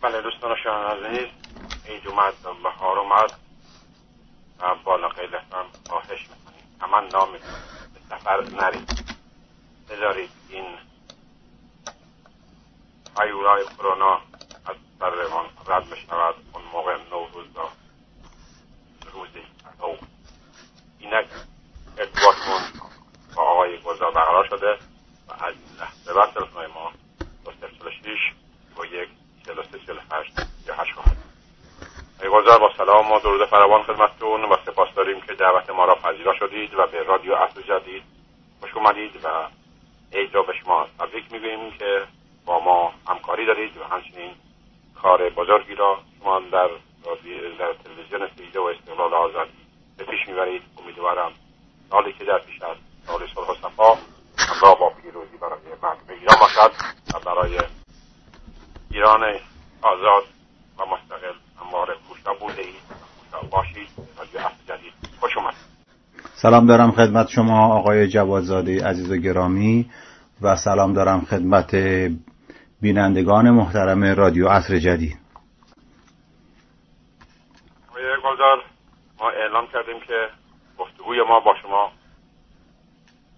بله دوستان شما عزیز عید اومد بهار اومد. و بالا هم خواهش می‌کنیم همان نام به سفر نرید. بذارید این هیولای کرونا از سرمان رد بشود. اون موقع نوروز و روز نو اینک ارتباطمون با آقای گلزار برقرار شده و از لحظه بعد تلفن ما دو سه شیش با یک چهل و سه چهل هشت یا هشت خواهد گلزار با سلام و درود فراوان خدمتتون و سپاس داریم که دعوت ما را پذیرا شدید و به رادیو اصل جدید خوش اومدید و عید را به شما تبریک می‌گوییم که با ما همکاری دارید و همچنین کار بزرگی را شما در در تلویزیون سیده و استقلال آزادی به پیش می‌برید. امیدوارم سالی که در پیش است سال صلح و صفا همراه با پیروزی برای مردم ایران باشد و برای ایران آزاد و مستقل. همواره خوشا بوده اید خوشا باشید رادیو اصل جدید خوش اومد. سلام دارم خدمت شما آقای جوادزاده عزیز و گرامی و سلام دارم خدمت بینندگان محترم رادیو عصر جدید. گلدار ما اعلام کردیم که گفتگوی ما با شما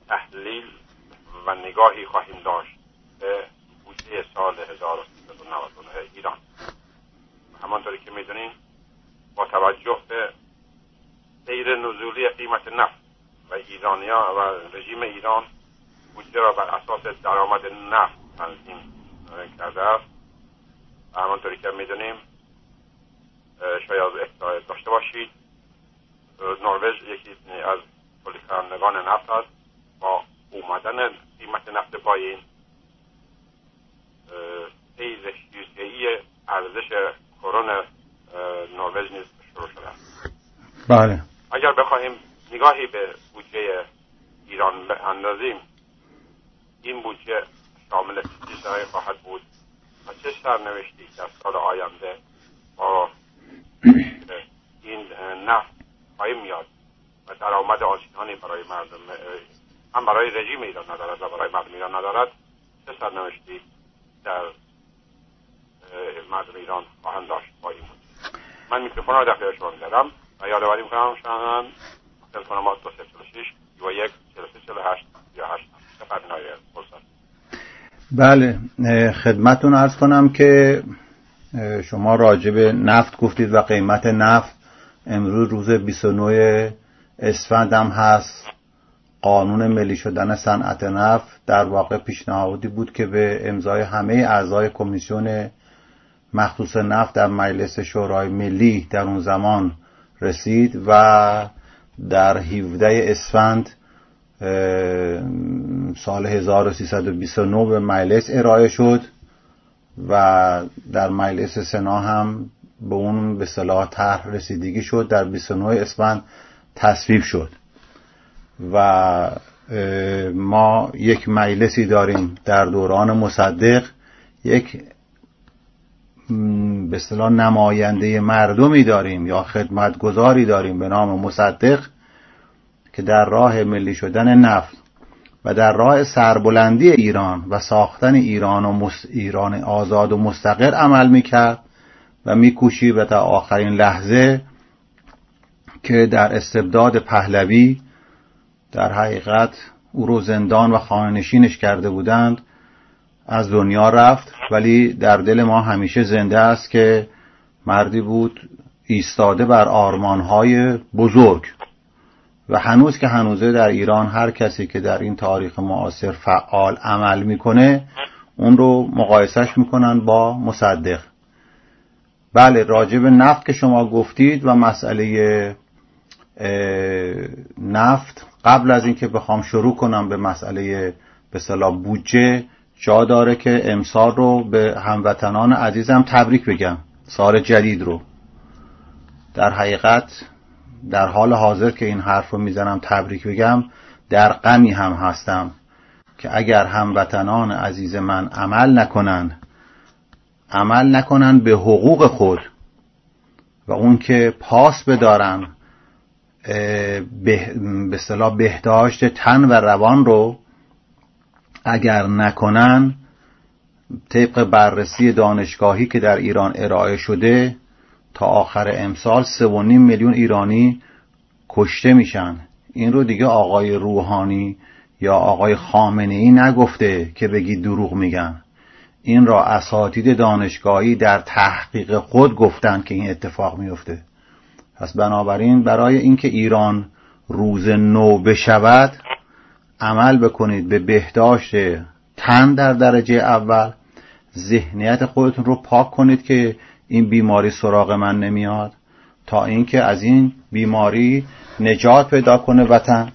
تحلیل و نگاهی خواهیم داشت. به بودجه سال 1399 ایران. همانطوری که می‌دونین با توجه به سیر نزولی قیمت نفت و ایرانیا و رژیم ایران بودجه را بر اساس درآمد نفت تنظیم کرده است. و همانطوری که می‌دونیم شاید اطلاع داشته باشید. نروژ یکی از تولید نفت است. با اومدن قیمت نفت پایین شیرجهی ارزش کرون نروژ نیز شروع شده بله. اگر بخواهیم نگاهی به بودجه ایران اندازیم این بودجه شامل چیزهایی خواهد بود و چه سرنوشتی در سال آینده با این نفت خواهیم میاد و درآمد آسیانی برای مردم هم برای رژیم ایران ندارد و برای مردم ایران ندارد چه سرنوشتی در مردم ایران خواهند داشت با این من میکروفون را در شما میدارم و یادآوری می‌کنم شما تلفن ما دو سه شیش و یک چهل سه چهل هشت یا هشت بله خدمتون ارز کنم که شما راجب نفت گفتید و قیمت نفت امروز روز 29 اسفند هم هست. قانون ملی شدن صنعت نفت در واقع پیشنهادی بود که به امضای همه اعضای کمیسیون مخصوص نفت در مجلس شورای ملی در اون زمان رسید و در 17 اسفند سال 1329 به مجلس ارائه شد و در مجلس سنا هم به اون به صلاح طرح رسیدگی شد در 29 اسفند تصویب شد و ما یک مجلسی داریم در دوران مصدق یک به اصطلاح نماینده مردمی داریم یا خدمتگذاری داریم به نام مصدق که در راه ملی شدن نفت و در راه سربلندی ایران و ساختن ایران و ایران آزاد و مستقر عمل می‌کرد و میکوشید و تا آخرین لحظه که در استبداد پهلوی در حقیقت او رو زندان و خانه‌نشینش کرده بودند از دنیا رفت ولی در دل ما همیشه زنده است که مردی بود ایستاده بر آرمانهای بزرگ. و هنوز که هنوزه در ایران هر کسی که در این تاریخ معاصر فعال عمل می‌کنه اون رو مقایسش می‌کنن با مصدق. بله راجب نفت که شما گفتید و مسئله نفت قبل از اینکه بخوام شروع کنم به مسئله به بودجه جا داره که امسال رو به هموطنان عزیزم تبریک بگم سال جدید رو. در حقیقت در حال حاضر که این حرف رو می‌زنم تبریک بگم در غمی هم هستم که اگر هموطنان عزیز من عمل نکنن عمل نکنن به حقوق خود و اون که پاس بدارن به صلاح بهداشت تن و روان رو اگر نکنن طبق بررسی دانشگاهی که در ایران ارائه شده تا آخر امسال سه و نیم میلیون ایرانی کشته میشن. این رو دیگه آقای روحانی یا آقای خامنه ای نگفته که بگی دروغ میگن. این را اساتید دانشگاهی در تحقیق خود گفتن که این اتفاق میفته. پس بنابراین برای اینکه ایران روز نو بشود عمل بکنید به بهداشت تن در درجه اول ذهنیت خودتون رو پاک کنید که این بیماری سراغ من نمیاد تا اینکه از این بیماری نجات پیدا کنه وطن.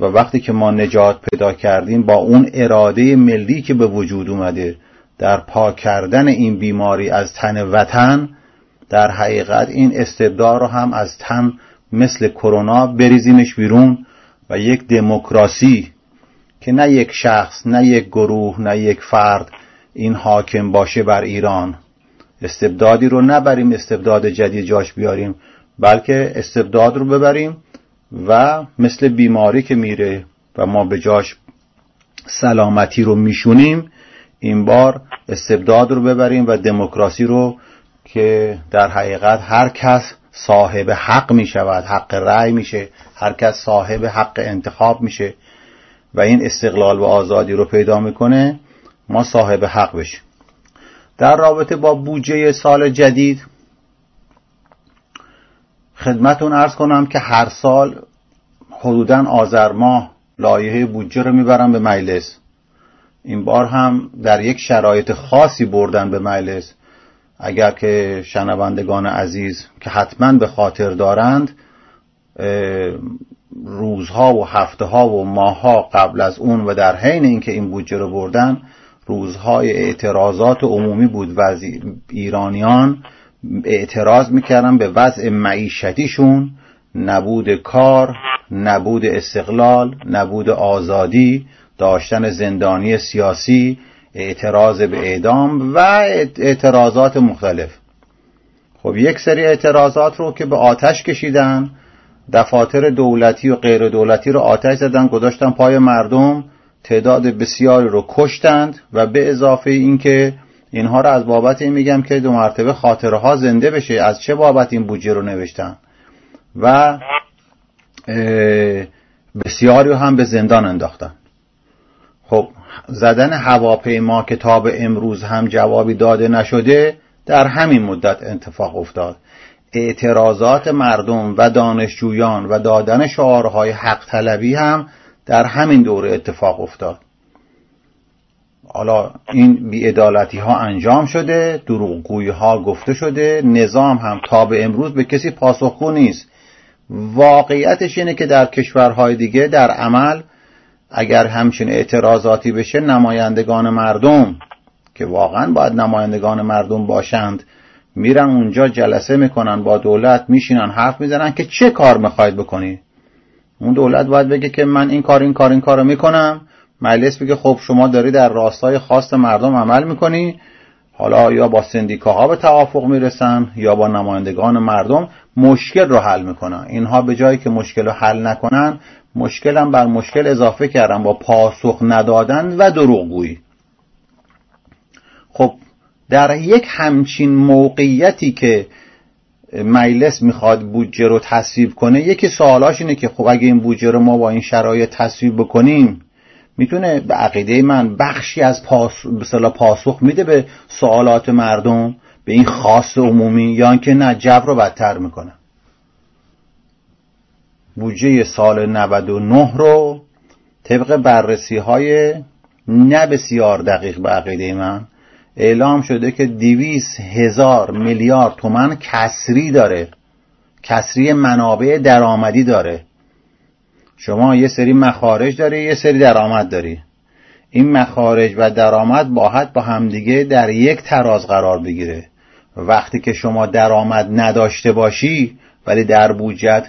و وقتی که ما نجات پیدا کردیم با اون اراده ملی که به وجود اومده در پاک کردن این بیماری از تن وطن در حقیقت این استبداد رو هم از تن مثل کرونا بریزیمش بیرون. و یک دموکراسی که نه یک شخص نه یک گروه نه یک فرد این حاکم باشه بر ایران. استبدادی رو نبریم استبداد جدید جاش بیاریم بلکه استبداد رو ببریم و مثل بیماری که میره و ما به جاش سلامتی رو میشونیم این بار استبداد رو ببریم و دموکراسی رو که در حقیقت هر کس صاحب حق می شود حق رأی میشه هر کس صاحب حق انتخاب میشه و این استقلال و آزادی رو پیدا می‌کنه ما صاحب حق بشیم. در رابطه با بودجه سال جدید خدمتون ارز کنم که هر سال حدودا آذر ماه لایحه بودجه رو می‌برم به مجلس. این بار هم در یک شرایط خاصی بردن به مجلس. اگر که شنوندگان عزیز که حتما به خاطر دارند روزها و هفته ها و ماهها قبل از اون و در حین اینکه این بودجه رو بردن روزهای اعتراضات عمومی بود. و ایرانیان اعتراض می‌کردن به وضع معیشتیشون. نبود کار نبود استقلال نبود آزادی داشتن زندانی سیاسی اعتراض به اعدام و اعتراضات مختلف. خب یک سری اعتراضات رو که به آتش کشیدن دفاتر دولتی و غیر دولتی رو آتش زدن گذاشتن پای مردم تعداد بسیاری رو کشتند و به اضافه اینکه اینها رو از بابت این میگم که دو مرتبه خاطره ها زنده بشه از چه بابت این بودجه رو نوشتن؟ و بسیاری هم به زندان انداختن. خب زدن هواپیما که تا به امروز هم جوابی داده نشده در همین مدت اتفاق افتاد. اعتراضات مردم و دانشجویان و دادن شعارهای حق طلبی هم در همین دوره اتفاق افتاد. حالا این بیعدالتی ها انجام شده دروغگویی ها گفته شده نظام هم تا به امروز به کسی پاسخگو نیست. واقعیتش اینه که در کشورهای دیگه در عمل اگر همچین اعتراضاتی بشه نمایندگان مردم که واقعا باید نمایندگان مردم باشند میرن اونجا جلسه می‌کنن با دولت میشینن حرف می‌زنن که چه کار می‌خواید بکنی؟ اون دولت باید بگه که من این کار این کار این کار رو می‌کنم. مجلس بگه خب شما داری در راستای خواست مردم عمل می‌کنی. حالا یا با سندیکاها به توافق می‌رسن یا با نمایندگان مردم مشکل رو حل می‌کنن. اینها به جایی که مشکل رو حل نکنن مشکلم بر مشکل اضافه کردن با پاسخ ندادن و دروغگویی. خب در یک همچین موقعیتی که مجلس می‌خواد بودجه رو تصویب کنه یکی سوالاش اینه که خب اگه این بودجه رو ما با این شرایط تصویب بکنیم می‌تونه به عقیده من بخشی از پاسخ, پاسخ میده به سوالات مردم به این خاص عمومی یا اینکه نه جبر رو بدتر می‌کنه. بودجه سال 99 رو طبق بررسی های نه بسیار دقیق به عقیده من اعلام شده که دیویس هزار میلیارد تومن کسری داره کسری منابع درآمدی داره. شما یه سری مخارج داری یه سری درآمد داری. این مخارج و درآمد باید با همدیگه در یک تراز قرار بگیره. وقتی که شما درآمد نداشته باشی ولی در بودجت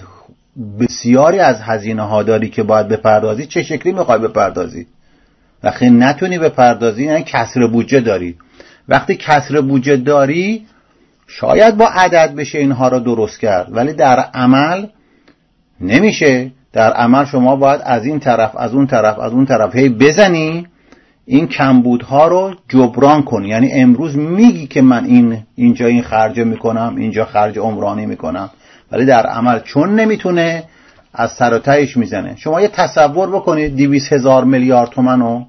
بسیاری از هزینه ها داری که باید بپردازی چه شکلی می‌خوای بپردازی؟ وقتی نتونی بپردازی یعنی کسر بودجه داری. وقتی کسر بودجه داری شاید با عدد بشه اینها را درست کرد ولی در عمل نمیشه. در عمل شما باید از این طرف از اون طرف از اون طرف هی بزنی این کمبودها رو جبران کنی یعنی امروز میگی که من این اینجا این خرج می‌کنم اینجا خرج عمرانی می‌کنم. ولی در عمل چون نمی‌تونه از سر و تهش می‌زنه. شما یه تصور بکنید دیویس هزار میلیارد تومن رو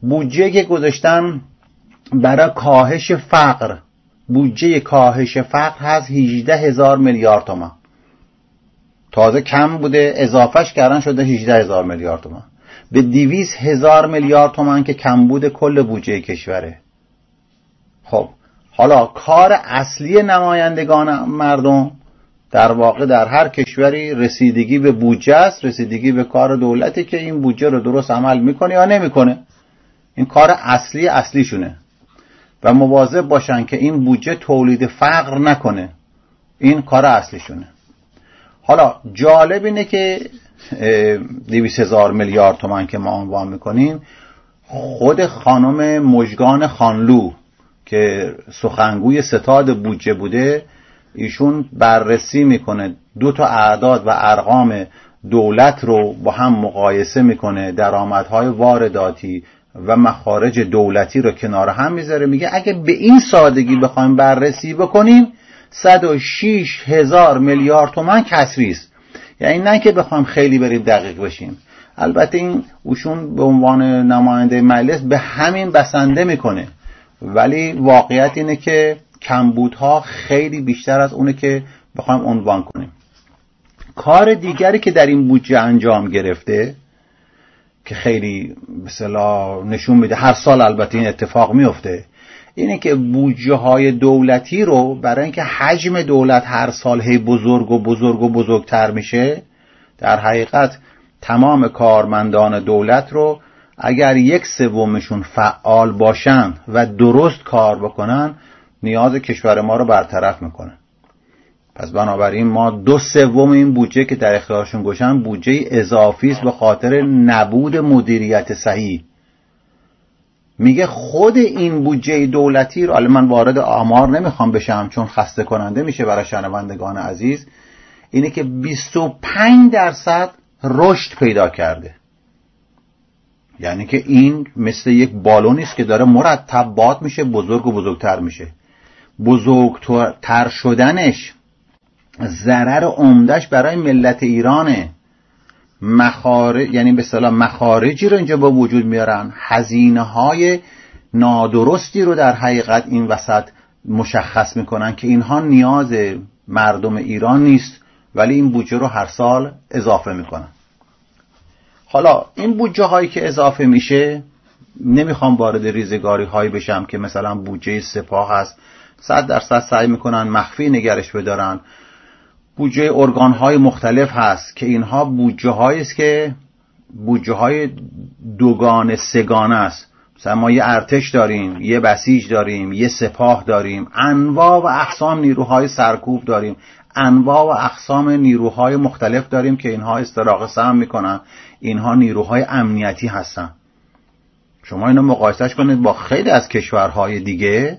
بودجه که گذاشتن برای کاهش فقر بودجه کاهش فقر هست 18 هزار میلیارد تومن. تازه کم بوده اضافهش کردن شده 18 هزار میلیارد تومن. به 200 هزار میلیارد تومن که کم بوده کل بودجه کشوره. خب حالا کار اصلی نمایندگان مردم در واقع در هر کشوری رسیدگی به بودجه است رسیدگی به کار دولتی که این بودجه رو درست عمل می‌کنه یا نمی‌کنه. این کار اصلی اصلیشونه. و مواظب باشن که این بودجه تولید فقر نکنه. این کار اصلیشونه. حالا جالب اینه که دیویس هزار میلیارد تومن که ما عنوان می‌کنیم خود خانم مجگان خانلو که سخنگوی ستاد بودجه بوده ایشون بررسی می‌کنه. دو تا اعداد و ارقام دولت رو با هم مقایسه می‌کنه درآمدهای وارداتی و مخارج دولتی رو کنار هم می‌ذاره. میگه اگه به این سادگی بخوایم بررسی بکنیم 106 هزار میلیارد تومن کسری است. یعنی نه که بخوایم خیلی بریم دقیق بشیم. البته این اوشون به عنوان نماینده مجلس به همین بسنده می‌کنه. ولی واقعیت اینه که کمبودها خیلی بیشتر از اونه که بخوایم عنوان کنیم. کار دیگری که در این بودجه انجام گرفته که خیلی مثلا نشون میده هر سال البته این اتفاق میفته اینه که بودجه های دولتی رو برای اینکه حجم دولت هر سال هی بزرگ و بزرگ و بزرگتر میشه در حقیقت تمام کارمندان دولت رو اگر یک سومشون فعال باشن و درست کار بکنن نیاز کشور ما رو برطرف می‌کنه. پس بنابراین ما دو سوم این بودجه که در اختیارشون گوشن بودجه اضافی است به خاطر نبود مدیریت صحیح. میگه خود این بودجه دولتی رو من وارد آمار نمی‌خوام بشم چون خسته کننده میشه برای شنوندگان عزیز اینه که 25 درصد رشد پیدا کرده. یعنی که این مثل یک بالونی است که داره مرتب باد میشه بزرگ و بزرگتر میشه. بزرگتر شدنش ضرر عمدهش برای ملت ایرانه. مخارج یعنی به صلاح مخارجی رو اینجا با وجود میارن. هزینه های نادرستی رو در حقیقت این وسط مشخص می‌کنن که اینها نیاز مردم ایران نیست ولی این بودجه رو هر سال اضافه می‌کنن. حالا این بودجه هایی که اضافه میشه نمی‌خوام وارد ریزگاری هایی بشم که مثلا بودجه سپاه هست. صد درصد سعی می‌کنن مخفی نگرش بدارن. بودجه ارگان های مختلف هست که اینها بودجه است که بودجه های دوگان سگانه است. مثلا ما یه ارتش داریم یه بسیج داریم یه سپاه داریم انواع و اقسام نیروهای سرکوب داریم. انواع و اقسام نیروهای مختلف داریم که اینها استراق سهم می‌کنن. اینها نیروهای امنیتی هستن. شما اینو مقایسهش کنید با خیلی از کشورهای دیگه.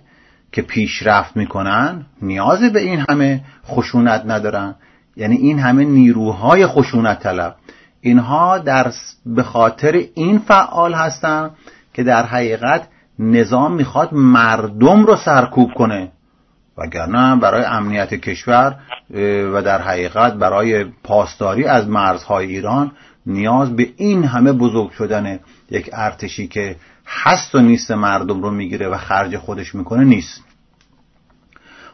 که پیشرفت می‌کنن نیاز به این همه خشونت ندارن. یعنی این همه نیروهای خشونت طلب. اینها در به خاطر این فعال هستن که در حقیقت نظام می‌خواد مردم رو سرکوب کنه. وگرنه برای امنیت کشور و در حقیقت برای پاسداری از مرزهای ایران نیاز به این همه بزرگ شدن یک ارتشی که هست و نیست مردم رو می‌گیره و خرج خودش می‌کنه نیست.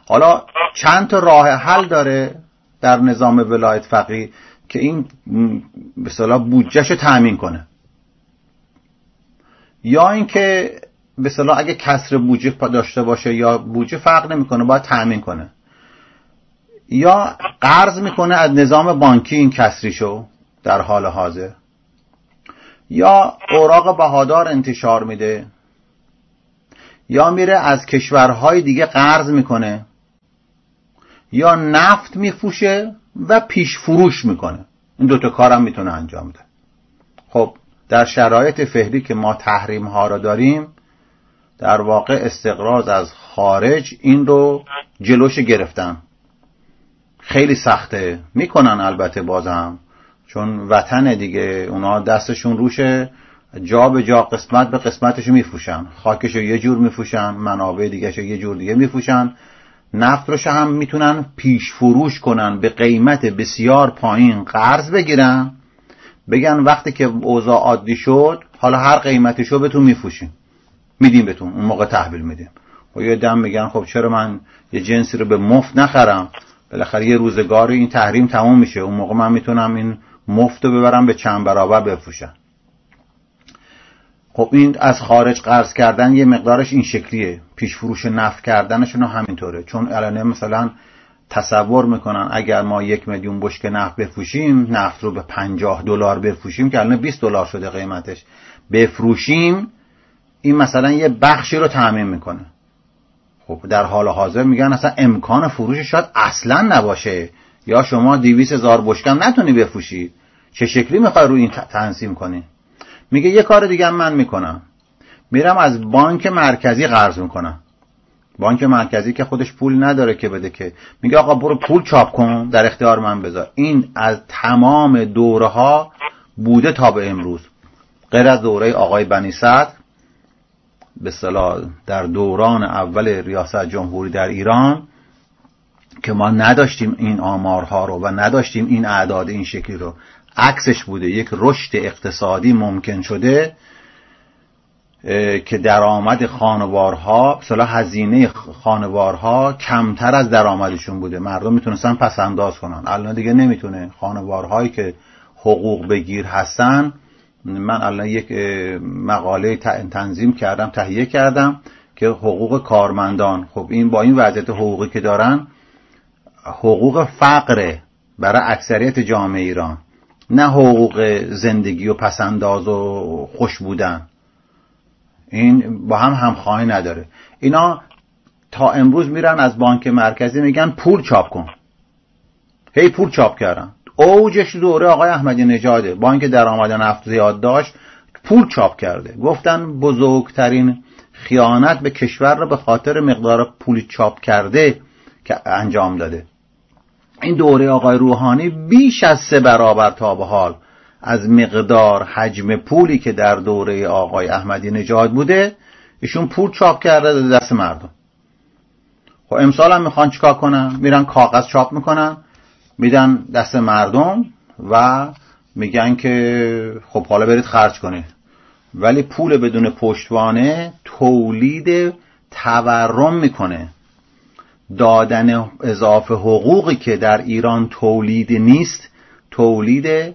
حالا چند تا راه حل داره در نظام ولایت فقیه که این به صلاح بودجهش رو تأمین کنه؟ یا اینکه به صلاح اگه کسر بودجه داشته باشه یا بودجه فرق نمی‌کنه باید تأمین کنه. یا قرض می‌کنه از نظام بانکی این کسریشو در حال حاضر. یا اوراق بهادار انتشار میده. یا میره از کشورهای دیگه قرض می‌کنه. یا نفت میفوشه و پیش فروش می‌کنه. این دوتا کارم می‌تونه انجام ده خب در شرایط فهری که ما تحریم ها را داریم در واقع استقراض از خارج این رو جلوش گرفتن خیلی سخته. می‌کنن البته بازم. چون وطن دیگه اونا دستشون روشه. جا به جا قسمت به قسمتش میفروشن. خاکش یه جور میفروشن. منابع دیگهش یه جور دیگه میفروشن. نفت روش هم می‌تونن پیش فروش کنن به قیمت بسیار پایین قرض بگیرن. بگن وقتی که اوضاع عادی شد حالا هر قیمتشو بهتون میفروشیم. میدیم بهتون اون موقع تحویل میدیم. و یه دم میگن خب چرا من یه جنسی رو به مفت نخرم؟ بالاخره یه روزگاری این تحریم تموم میشه. اون موقع من می‌تونم این مفت رو ببرم به چند برابر بفروشم. خب این از خارج قرض کردن یه مقدارش این شکلیه. پیش فروش نفت کردنشون همینطوره. چون الان مثلا تصور می‌کنن اگر ما یک میلیون بشک نفت بفروشیم نفت رو به پنجاه دلار بفروشیم که الان 20 دلار شده قیمتش. بفروشیم این مثلا یه بخشی رو تعمین می‌کنه. خب در حال حاضر میگن اصلا امکان فروش شاید اصلا نباشه. یا شما دیویس هزار بشکم نتونی بفروشی. چه شکلی می‌خوای رو این تنظیم کنی؟ میگه یه کار دیگه من می‌کنم. میرم از بانک مرکزی قرض می‌کنم. بانک مرکزی که خودش پول نداره که بده که. میگه آقا برو پول چاپ کن در اختیار من بذار. این از تمام دوره ها بوده تا به امروز. غیر از دوره آقای بنی صدر به صلاح در دوران اول ریاست جمهوری در ایران که ما نداشتیم این آمارها رو و نداشتیم این اعداد این شکلی رو. عکسش بوده یک رشد اقتصادی ممکن شده که درآمد خانوارها مثلا هزینه خانوارها کمتر از درآمدشون بوده. مردم می‌تونستن پس انداز کنن. الان دیگه نمی‌تونه. خانوارهایی که حقوق بگیر هستن من الان یک مقاله تنظیم کردم تهیه کردم که حقوق کارمندان خب این با این وضعیت حقوقی که دارن حقوق فقر برای اکثریت جامعه ایران. نه حقوق زندگی و پسنداز و خوش بودن. این با هم همخواهی نداره. اینا تا امروز میرن از بانک مرکزی میگن پول چاپ کن. هی پول چاپ کردن. اوجش دوره آقای احمدی نژاده بانک درآمد نفت زیاد داشت پول چاپ کرده. گفتن بزرگترین خیانت به کشور را به خاطر مقدار پول چاپ کرده که انجام داده. این دوره آقای روحانی بیش از سه برابر تا به حال از مقدار حجم پولی که در دوره آقای احمدی نژاد بوده ایشون پول چاپ کرده دست مردم. خب امسال هم می‌خوان چیکار کنن؟ میرن کاغذ چاپ می‌کنن میدن دست مردم و میگن که خب حالا برید خرج کنید. ولی پول بدون پشتوانه تولید تورم می‌کنه. دادن اضافه حقوقی که در ایران تولید نیست تولید به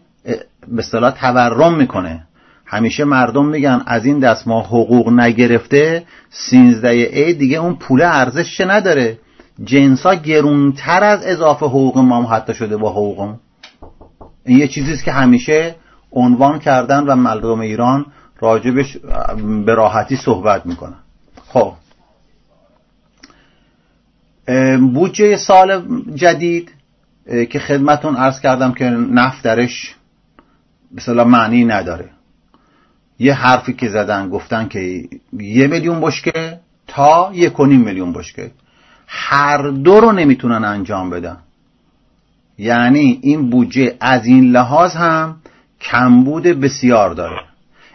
اصطلاح تورم می‌کنه. همیشه مردم میگن از این دست ما حقوق نگرفته سینزده ای دیگه اون پول ارزش نداره. جنسا گرونتر از اضافه حقوق ما حتی شده با حقوقم. این یه چیزیست که همیشه عنوان کردن و مردم ایران راجبش به راحتی صحبت می‌کنن. خب. بودجه سال جدید که خدمتون عرض کردم که نفت درش مثلا معنی نداره. یه حرفی که زدن گفتن که یه میلیون بشکه تا یک و نیم میلیون بشکه. هر دو رو نمی‌تونن انجام بدن. یعنی این بودجه از این لحاظ هم کمبود بسیار داره.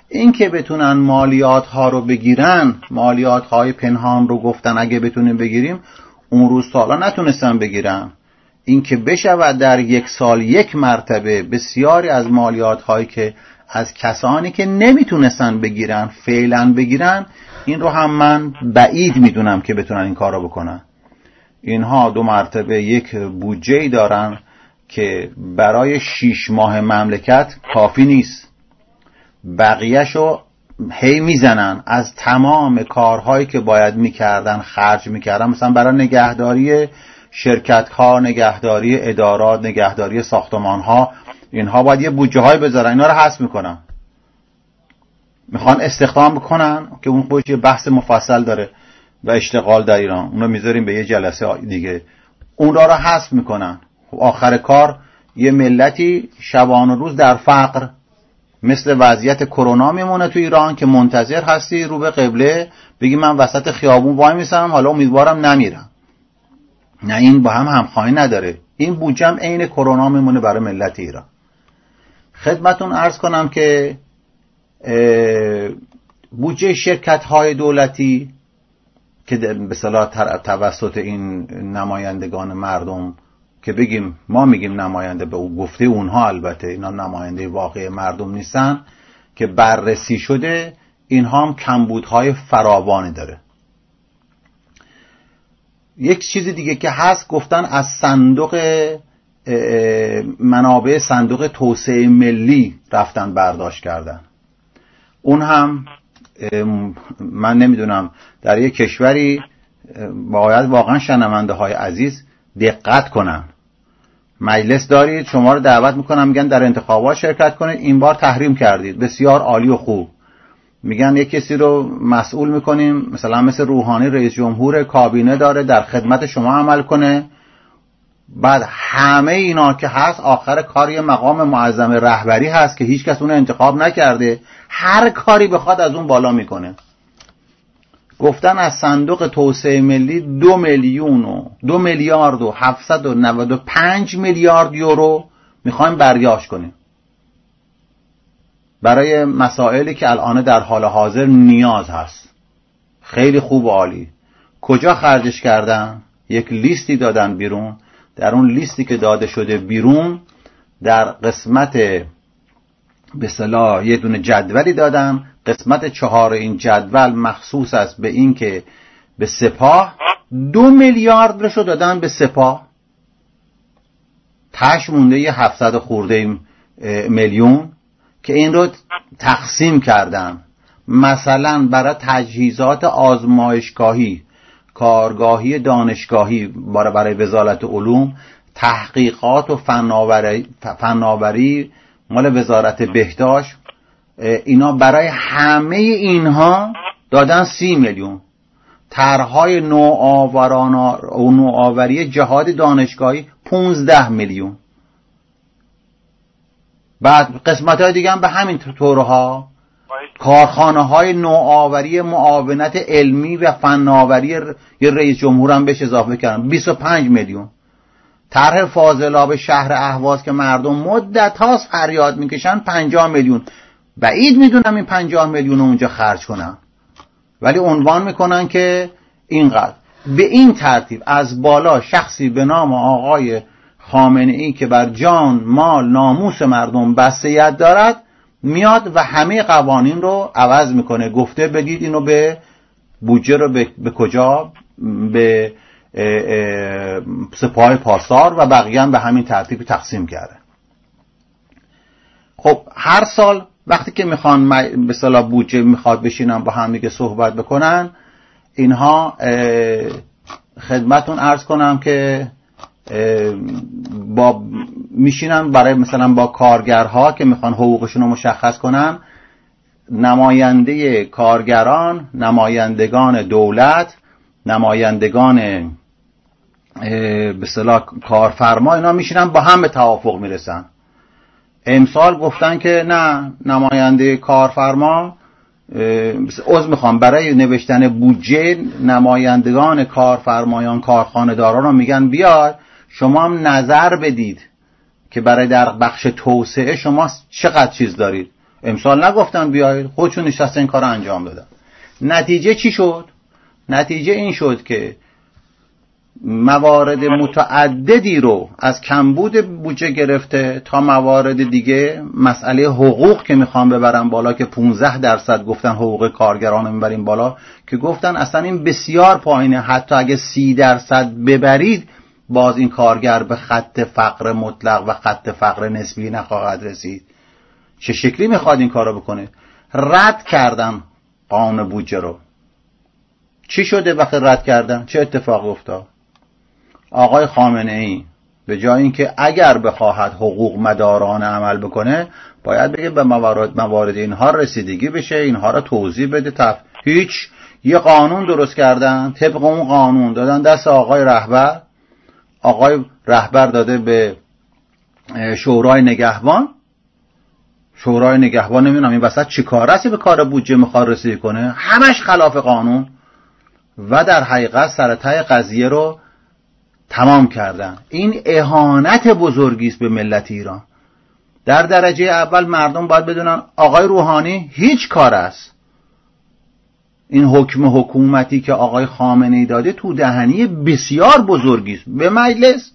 این که بتونن مالیات ها رو بگیرن مالیات های پنهان رو گفتن اگه بتونیم بگیریم اون روز سالا نتونستن بگیرن اینکه بشود در یک سال یک مرتبه بسیاری از مالیات هایی که از کسانی که نمی‌تونستن بگیرن فعلا بگیرن این رو هم من بعید می‌دونم که بتونن این کار رو بکنن. اینها دو مرتبه یک بودجه دارن که برای شیش ماه مملکت کافی نیست. بقیهشو هی می‌زنن از تمام کارهایی که باید می‌کردن خرج می‌کردن. مثلا برای نگهداری شرکت ها نگهداری ادارات نگهداری ساختمان ها اینها باید یه بودجه های بذارن. اینا رو حذف می‌کنن. می‌خوان استخدام بکنن که اون خودش بحث مفصل داره و اشتغال در ایران. اون رو می‌ذاریم به یه جلسه دیگه. اون را رو حذف می‌کنن. آخر کار یه ملتی شبان و روز در فقر. مثل وضعیت کرونا میمونه تو ایران که منتظر هستی رو به قبله بگی من وسط خیابون وای میسم حالا امیدوارم نمیرم. نه این با هم همخواهی نداره. این بودجم عین کرونا میمونه برای ملت ایران. خدمتون ارز کنم که بودجه شرکت های دولتی که به صلاح توسط این نمایندگان مردم که بگیم ما میگیم نماینده به او گفته اونها البته اینا نماینده واقعی مردم نیستن که بررسی شده اینها هم کمبودهای فراوانی داره. یک چیز دیگه که هست گفتن از صندوق منابع صندوق توسعه ملی رفتن برداشت کردن. اون هم من نمی‌دونم در یک کشوری باید واقعا شنونده های عزیز دقت کنن. مجلس دارید شما رو دعوت می‌کنم میگن در انتخابات شرکت کنید. این بار تحریم کردید. بسیار عالی و خوب. میگن یک کسی رو مسئول می‌کنیم مثلا مثل روحانی رئیس جمهور کابینه داره در خدمت شما عمل کنه. بعد همه اینا که هست آخر کاری مقام معظم رهبری هست که هیچکس اون انتخاب نکرده. هر کاری بخواد از اون بالا می‌کنه. گفتن از صندوق توسعه ملی دو میلیون و دو میلیارد و هفتصد و نود و پنج میلیارد یورو می‌خوایم بریاش کنیم. برای مسائلی که الان در حال حاضر نیاز هست. خیلی خوب و عالی. کجا خرجش کردن؟ یک لیستی دادن بیرون. در اون لیستی که داده شده بیرون در قسمت به صلاح یه دونه جدولی دادن قسمت چهار این جدول مخصوص است به این که به سپاه دو میلیارد رو دادن به سپاه. تش مونده یه هفتصد خورده میلیون که این رو تقسیم کردن. مثلا برای تجهیزات آزمایشگاهی کارگاهی دانشگاهی برای وزارت علوم تحقیقات و فناوری, فناوری مال وزارت بهداشت اینا برای همه اینها دادن سی میلیون. طرحهای نوآوری جهاد دانشگاهی 15 میلیون. بعد قسمت های دیگه هم به همین طورها. کارخانه های نوآوری معاونت علمی و فناوری یه رئیس جمهور هم بهش اضافه کردن. 25 میلیون. طرح فاضلاب شهر اهواز که مردم مدت هاست فریاد می‌کشن 50 میلیون. بعید می‌دونم این 50 میلیون اونجا خرج کنن. ولی عنوان می‌کنن که اینقدر. به این ترتیب از بالا شخصی به نام آقای خامنه ای که بر جان مال ناموس مردم بستیت دارد میاد و همه قوانین رو عوض می‌کنه. گفته بدید اینو به بودجه رو به, به کجا؟ به سپاه پاسار و بقیه هم به همین ترتیب تقسیم کرده. خب هر سال وقتی که می‌خوان به صلاح بودجه می‌خواد بشینن با هم دیگه صحبت بکنن اینها خدمتون ارز کنم که با میشینن برای مثلا با کارگرها که می‌خوان حقوقشون رو مشخص کنن. نماینده کارگران نمایندگان دولت نمایندگان به صلاح کارفرما اینا میشینن با هم به توافق می‌رسن. امسال گفتن که نه نماینده کارفرما عضو می‌خوام برای نوشتن بودجه نمایندگان کارفرمایان کارخانه‌داران رو میگن بیاد شما هم نظر بدید که برای در بخش توسعه شما چقدر چیز دارید. امسال نگفتن بیاید خودشون نشسته این کار انجام دادن. نتیجه چی شد؟ نتیجه این شد که موارد متعددی رو از کمبود بودجه گرفته تا موارد دیگه مسئله حقوق که می‌خوام ببرم بالا که 15 درصد گفتن حقوق کارگران رو می‌بریم بالا که گفتن اصلا این بسیار پایینه. حتی اگه 30 درصد ببرید باز این کارگر به خط فقر مطلق و خط فقر نسبی نخواهد رسید. چه شکلی می‌خواد این کارو بکنه؟ رد کردن قانون بودجه رو. چی شده وقتی رد کردن؟ چه اتفاق افتاد؟ آقای خامنه ای به جای اینکه اگر بخواهد حقوق مداران عمل بکنه باید بگه به موارد, موارد اینها رسیدگی بشه اینها را توضیح بده تف... هیچ. یه قانون درست کردن طبق اون قانون دادن دست آقای رهبر. آقای رهبر داده به شورای نگهبان. شورای نگهبان نمی‌دونم این وسط چی کار رسی به کار بودجه می‌خواد رسیدگی کنه. همش خلاف قانون. و در حقیقت سرطای قضیه رو تمام کردن. این اهانت بزرگی است به ملت ایران. در درجه اول مردم باید بدونن آقای روحانی هیچ کار است. این حکم حکومتی که آقای خامنه ای داده تو دهنی بسیار بزرگی است. به مجلس.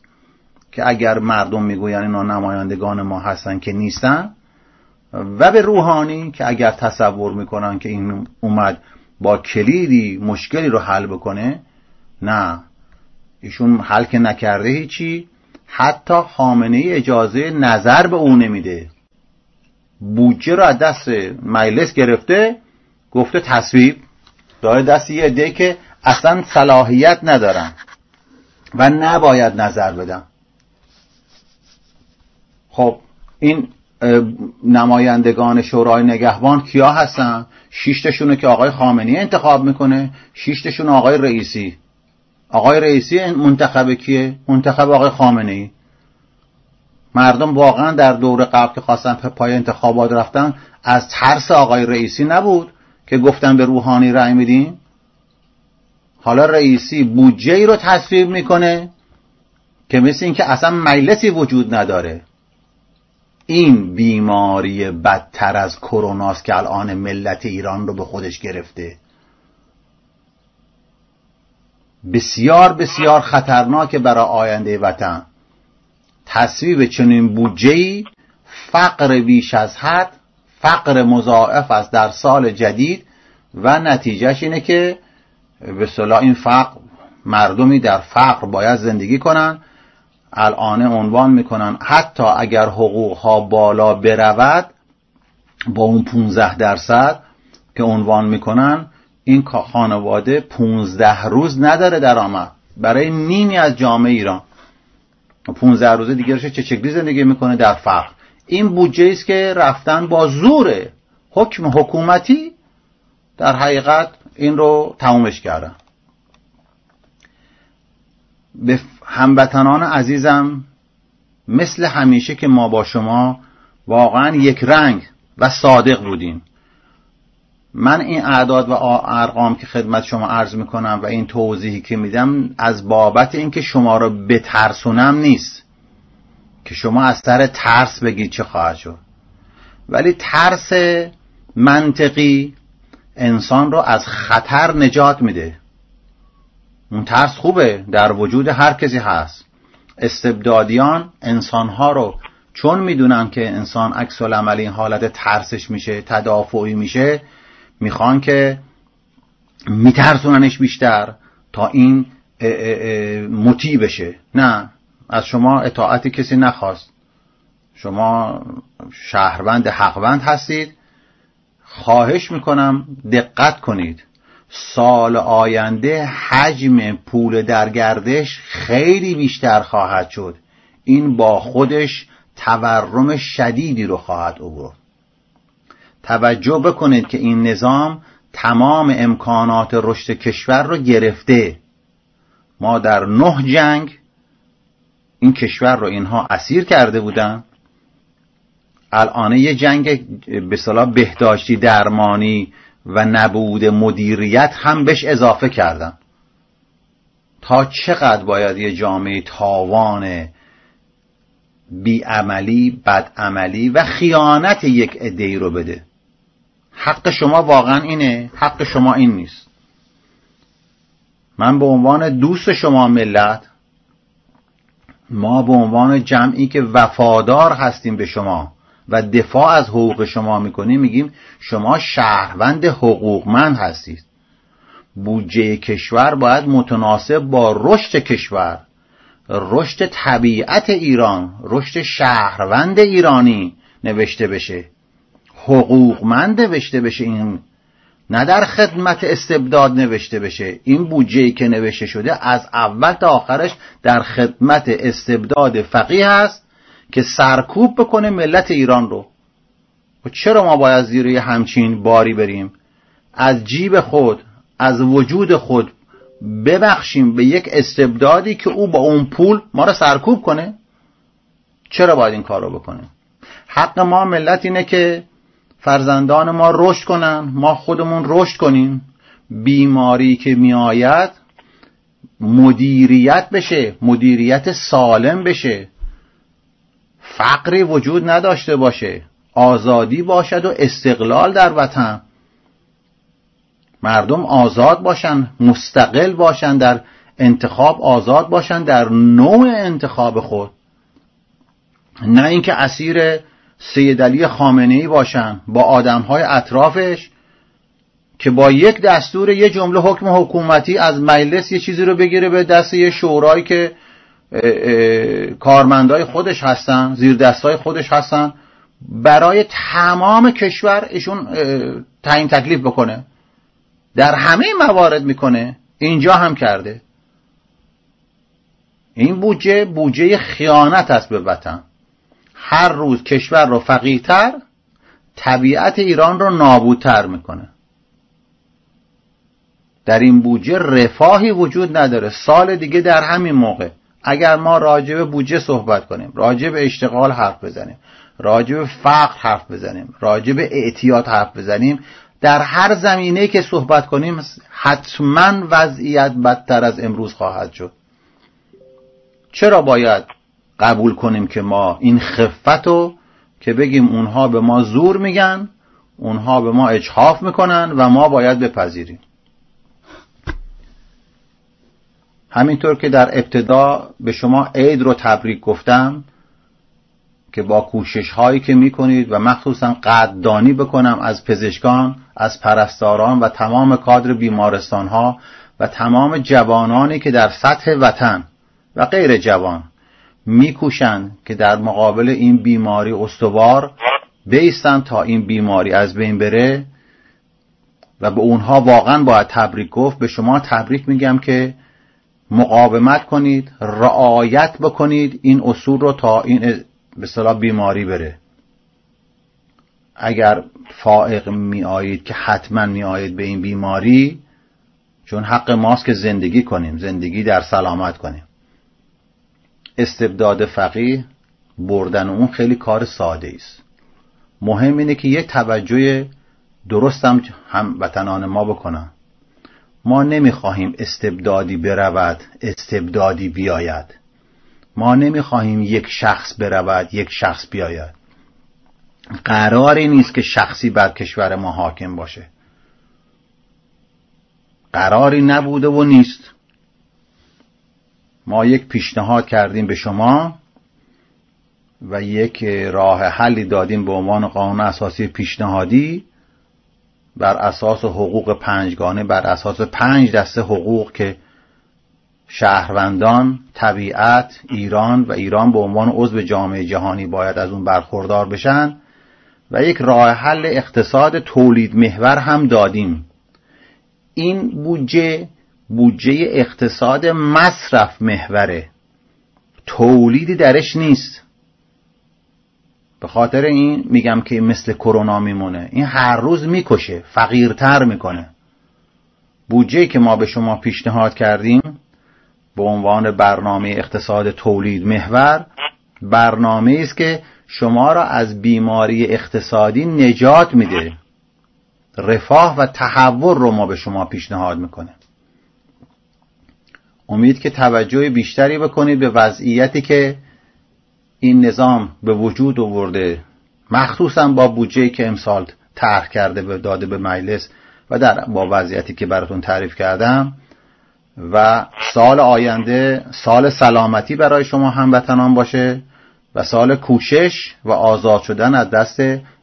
که اگر مردم می‌گوین اینا نمایندگان ما هستن که نیستن. و به روحانی که اگر تصور می‌کنن که این اومد با کلیدی مشکلی رو حل بکنه. نه. ایشون حل که نکرده هیچی حتی خامنه ای اجازه نظر به او نمیده. بودجه رو از دست مجلس گرفته گفته تصویب. داره دست یه عده که اصلا صلاحیت ندارن و نباید نظر بدن. خب این نمایندگان شورای نگهبان کیا هستن؟ شیشتشونه که آقای خامنی انتخاب می‌کنه شیشتشون آقای رئیسی. آقای رئیسی منتخب کیه؟ منتخب آقای خامنه ای. مردم واقعا در دور قبل که خواستن پای انتخابات رفتن از ترس آقای رئیسی نبود که گفتن به روحانی رأی میدیم؟ حالا رئیسی بودجه ای رو تصویب می‌کنه که مثل اینکه اصلا مجلسی وجود نداره. این بیماری بدتر از کروناست که الان ملت ایران رو به خودش گرفته. بسیار بسیار خطرناک برای آینده وطن. تصویب چنین بودجه فقر بیش از حد فقر مضاعف است در سال جدید و نتیجهش اینه که به صلاح این فقر مردمی در فقر باید زندگی کنن. الان عنوان می‌کنن حتی اگر حقوق ها بالا برود با اون 15 درصد که عنوان می‌کنن این خانواده 15 روز نداره درآمد. برای نیمی از جامعه ایران. 15 روزه دیگه چه چکلی زندگی می‌کنه در فقر این بودجه است که رفتن با زور حکم حکومتی در حقیقت این رو تمومش کردن. به هموطنان عزیزم مثل همیشه که ما با شما واقعا یک رنگ و صادق بودیم. من این اعداد و ارقام که خدمت شما عرض می‌کنم و این توضیحی که میدم از بابت اینکه شما رو بترسونم نیست. که شما از سر ترس بگید چه خواهد شد. ولی ترس منطقی انسان رو از خطر نجات میده. اون ترس خوبه در وجود هر کسی هست. استبدادیان انسانها رو چون می‌دونن که انسان عکس العمل این حالت ترسش میشه تدافعی میشه می‌خوان که میترسوننش بیشتر تا این مطیع بشه. نه از شما اطاعت کسی نخواست. شما شهروند حقوند هستید. خواهش می‌کنم دقت کنید. سال آینده حجم پول در گردش خیلی بیشتر خواهد شد. این با خودش تورم شدیدی رو خواهد آورد توجه بکنید که این نظام تمام امکانات رشد کشور رو گرفته. ما در نه جنگ این کشور رو اینها اسیر کرده بودن. الان یه جنگ به صلاح بهداشتی درمانی و نبود مدیریت هم بهش اضافه کردن. تا چقدر باید یه جامعه تاوان بیعملی بدعملی و خیانت یک ادهی رو بده؟ حق شما واقعا اینه حق شما این نیست. من به عنوان دوست شما ملت ما به عنوان جمعی که وفادار هستیم به شما و دفاع از حقوق شما می‌کنیم میگیم شما شهروند حقوقمند هستید. بودجه کشور باید متناسب با رشد کشور رشد طبیعت ایران رشد شهروند ایرانی نوشته بشه. حقوقمند نوشته بشه این نه در خدمت استبداد نوشته بشه. این بودجه که نوشته شده از اول تا آخرش در خدمت استبداد فقیه هست که سرکوب بکنه ملت ایران رو. و چرا ما باید زیر همچین باری بریم؟ از جیب خود از وجود خود ببخشیم به یک استبدادی که او با اون پول ما رو سرکوب کنه؟ چرا باید این کار رو بکنه؟ حق ما ملت اینه که فرزندان ما رشد کنن ما خودمون رشد کنیم. بیماری که میآید مدیریت بشه مدیریت سالم بشه. فقری وجود نداشته باشه. آزادی باشد و استقلال در وطن. مردم آزاد باشن مستقل باشن در انتخاب آزاد باشن در نوع انتخاب خود. نه اینکه اسیر سید علی خامنه ای باشن با آدم های اطرافش که با یک دستور یه جمله حکم حکومتی از مجلس یه چیزی رو بگیره به دست یه شورایی که کارمندای خودش هستن زیر دستای خودش هستن برای تمام کشور ایشون تعیین تکلیف بکنه. در همه موارد می‌کنه. اینجا هم کرده. این بودجه بودجه خیانت است به وطن. هر روز کشور رو فقیرتر طبیعت ایران رو نابودتر می‌کنه. در این بودجه رفاهی وجود نداره. سال دیگه در همین موقع. اگر ما راجع بودجه صحبت کنیم راجع به اشتغال حرف بزنیم راجع فقر حرف بزنیم راجع به اعتیاد حرف بزنیم در هر زمینه که صحبت کنیم حتما وضعیت بدتر از امروز خواهد شد. چرا باید قبول کنیم که ما این خفت رو که بگیم اونها به ما زور میگن اونها به ما اجحاف می‌کنن و ما باید بپذیریم. همینطور که در ابتدا به شما عید رو تبریک گفتم که با کوشش هایی که می‌کنید و مخصوصا قدردانی بکنم از پزشکان از پرستاران و تمام کادر بیمارستان ها و تمام جوانانی که در سطح وطن و غیر جوان میکوشند که در مقابل این بیماری استوار بیستن تا این بیماری از بین بره و به اونها واقعا باید تبریک گفت. به شما تبریک میگم که مقاومت کنید رعایت بکنید این اصول رو تا این به صلاح بیماری بره. اگر فائق می آیید که حتما می آیید به این بیماری چون حق ماست که زندگی کنیم زندگی در سلامت کنیم. استبداد فقیه بردن اون خیلی کار ساده است مهم اینه که یک توجه درستم هم وطنان ما بکنن. ما نمی‌خواهیم استبدادی برود استبدادی بیاید. ما نمی‌خواهیم یک شخص برود یک شخص بیاید. قراری نیست که شخصی بر کشور ما حاکم باشه. قراری نبوده و نیست. ما یک پیشنهاد کردیم به شما و یک راه حلی دادیم به عنوان قانون اساسی پیشنهادی بر اساس حقوق پنجگانه بر اساس پنج دسته حقوق که شهروندان طبیعت ایران و ایران به عنوان عضو جامعه جهانی باید از اون برخوردار بشن و یک راه حل اقتصاد تولید محور هم دادیم. این بودجه بودجه اقتصاد مصرف محوره. تولیدی درش نیست. به خاطر این میگم که مثل کرونا میمونه. این هر روز می‌کشه فقیرتر می‌کنه. بودجه که ما به شما پیشنهاد کردیم به عنوان برنامه اقتصاد تولید محور برنامه است که شما را از بیماری اقتصادی نجات میده. رفاه و تحول رو ما به شما پیشنهاد می‌کنه. امید که توجه بیشتری بکنید به وضعیتی که این نظام به وجود آورده مخصوصا با بودجه که امسال طرح کرده به داده به مجلس و در با وضعیتی که براتون تعریف کردم و سال آینده سال سلامتی برای شما هموطنان باشه و سال کوشش و آزاد شدن از دست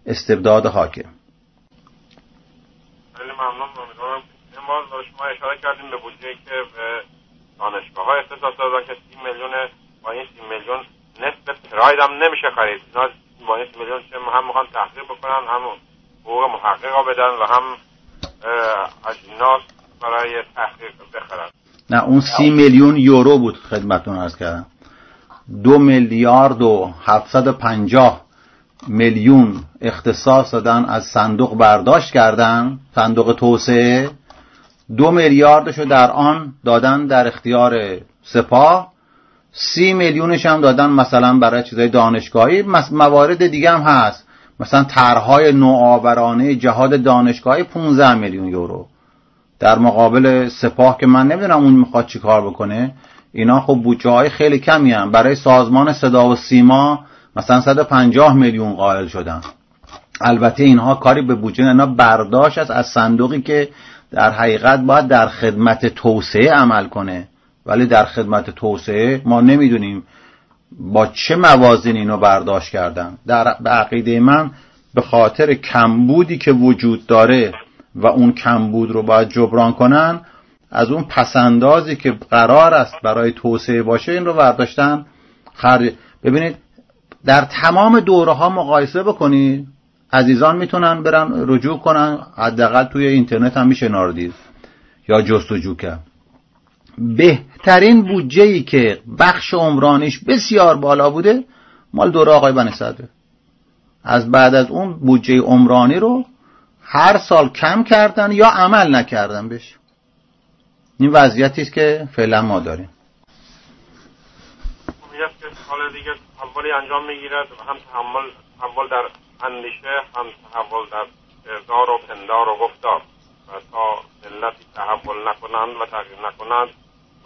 استبداد حاکم. خیلی ممنون امیدوارم ما شما اشاره کردیم به بودجه که دانشگاه. های اختصاص دادن که 30 میلیون با این 30 میلیون نصف پراید هم نمیشه خرید. اینا با این 30 میلیون هم می‌خوان تحقیق بکنن هم حقوق محقق بدن و هم اجناس برای تحقیق بخرن. نه اون سی میلیون یورو بود خدمتون ارز کردم. دو میلیارد و هفتصد پنجاه میلیون اختصاص دادن از صندوق برداشت کردن. صندوق توسعه. دو میلیاردشو در آن دادن در اختیار سپاه. سی میلیونش هم دادن مثلا برای چیزای دانشگاهی. موارد دیگه هم هست. مثلا طرحهای نوآورانه جهاد دانشگاهی 15 میلیون یورو. در مقابل سپاه که من نمی‌دونم اون می‌خواد چی کار بکنه. اینا خب بودجه های خیلی کمی هم. برای سازمان صدا و سیما مثلا 150 میلیون قائل شدن. البته اینها کاری به بودجه اینا برداشت است از صندوقی که در حقیقت باید در خدمت توسعه عمل کنه. ولی در خدمت توسعه ما نمی‌دونیم با چه موازین اینو برداشت کردن. در به عقیده من به خاطر کمبودی که وجود داره و اون کمبود رو باید جبران کنن از اون پسندازی که قرار است برای توسعه باشه این رو برداشتن. خرج ببینید در تمام دوره ها مقایسه بکنید. عزیزان می‌تونن برن رجوع کنن حداقل توی اینترنت هم میشه ناردید یا جستجو کرد بهترین بودجه ای که بخش عمرانیش بسیار بالا بوده مال دوره آقای بنی از بعد از اون بودجه عمرانی رو هر سال کم کردن یا عمل نکردن بهش. این وضعیتی است که فعلا ما داریم. که سال دیگه انجام می‌گیرد هم تحمل در اندیشه هم تحول در ارزار و پندار و گفتار و تا ملتی تحول نکنند و تغییر نکنند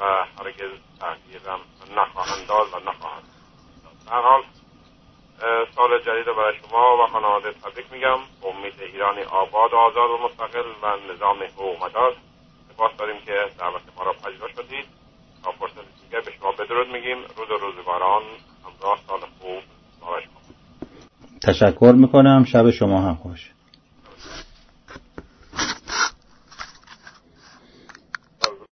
و هرگز تغییرم نخواهند داد و نخواهند در حال سال جدید برای شما و خانواده تبریک میگم. امید ایرانی آباد و آزاد و مستقل و نظام حقوق مدار سپاس داریم که دعوت ما را پذیرا شدید. تا فرصت دیگر به شما بدرود میگیم. روز روزگاران همراه سال خوب. تشکر می‌کنم. شب شما هم خوش.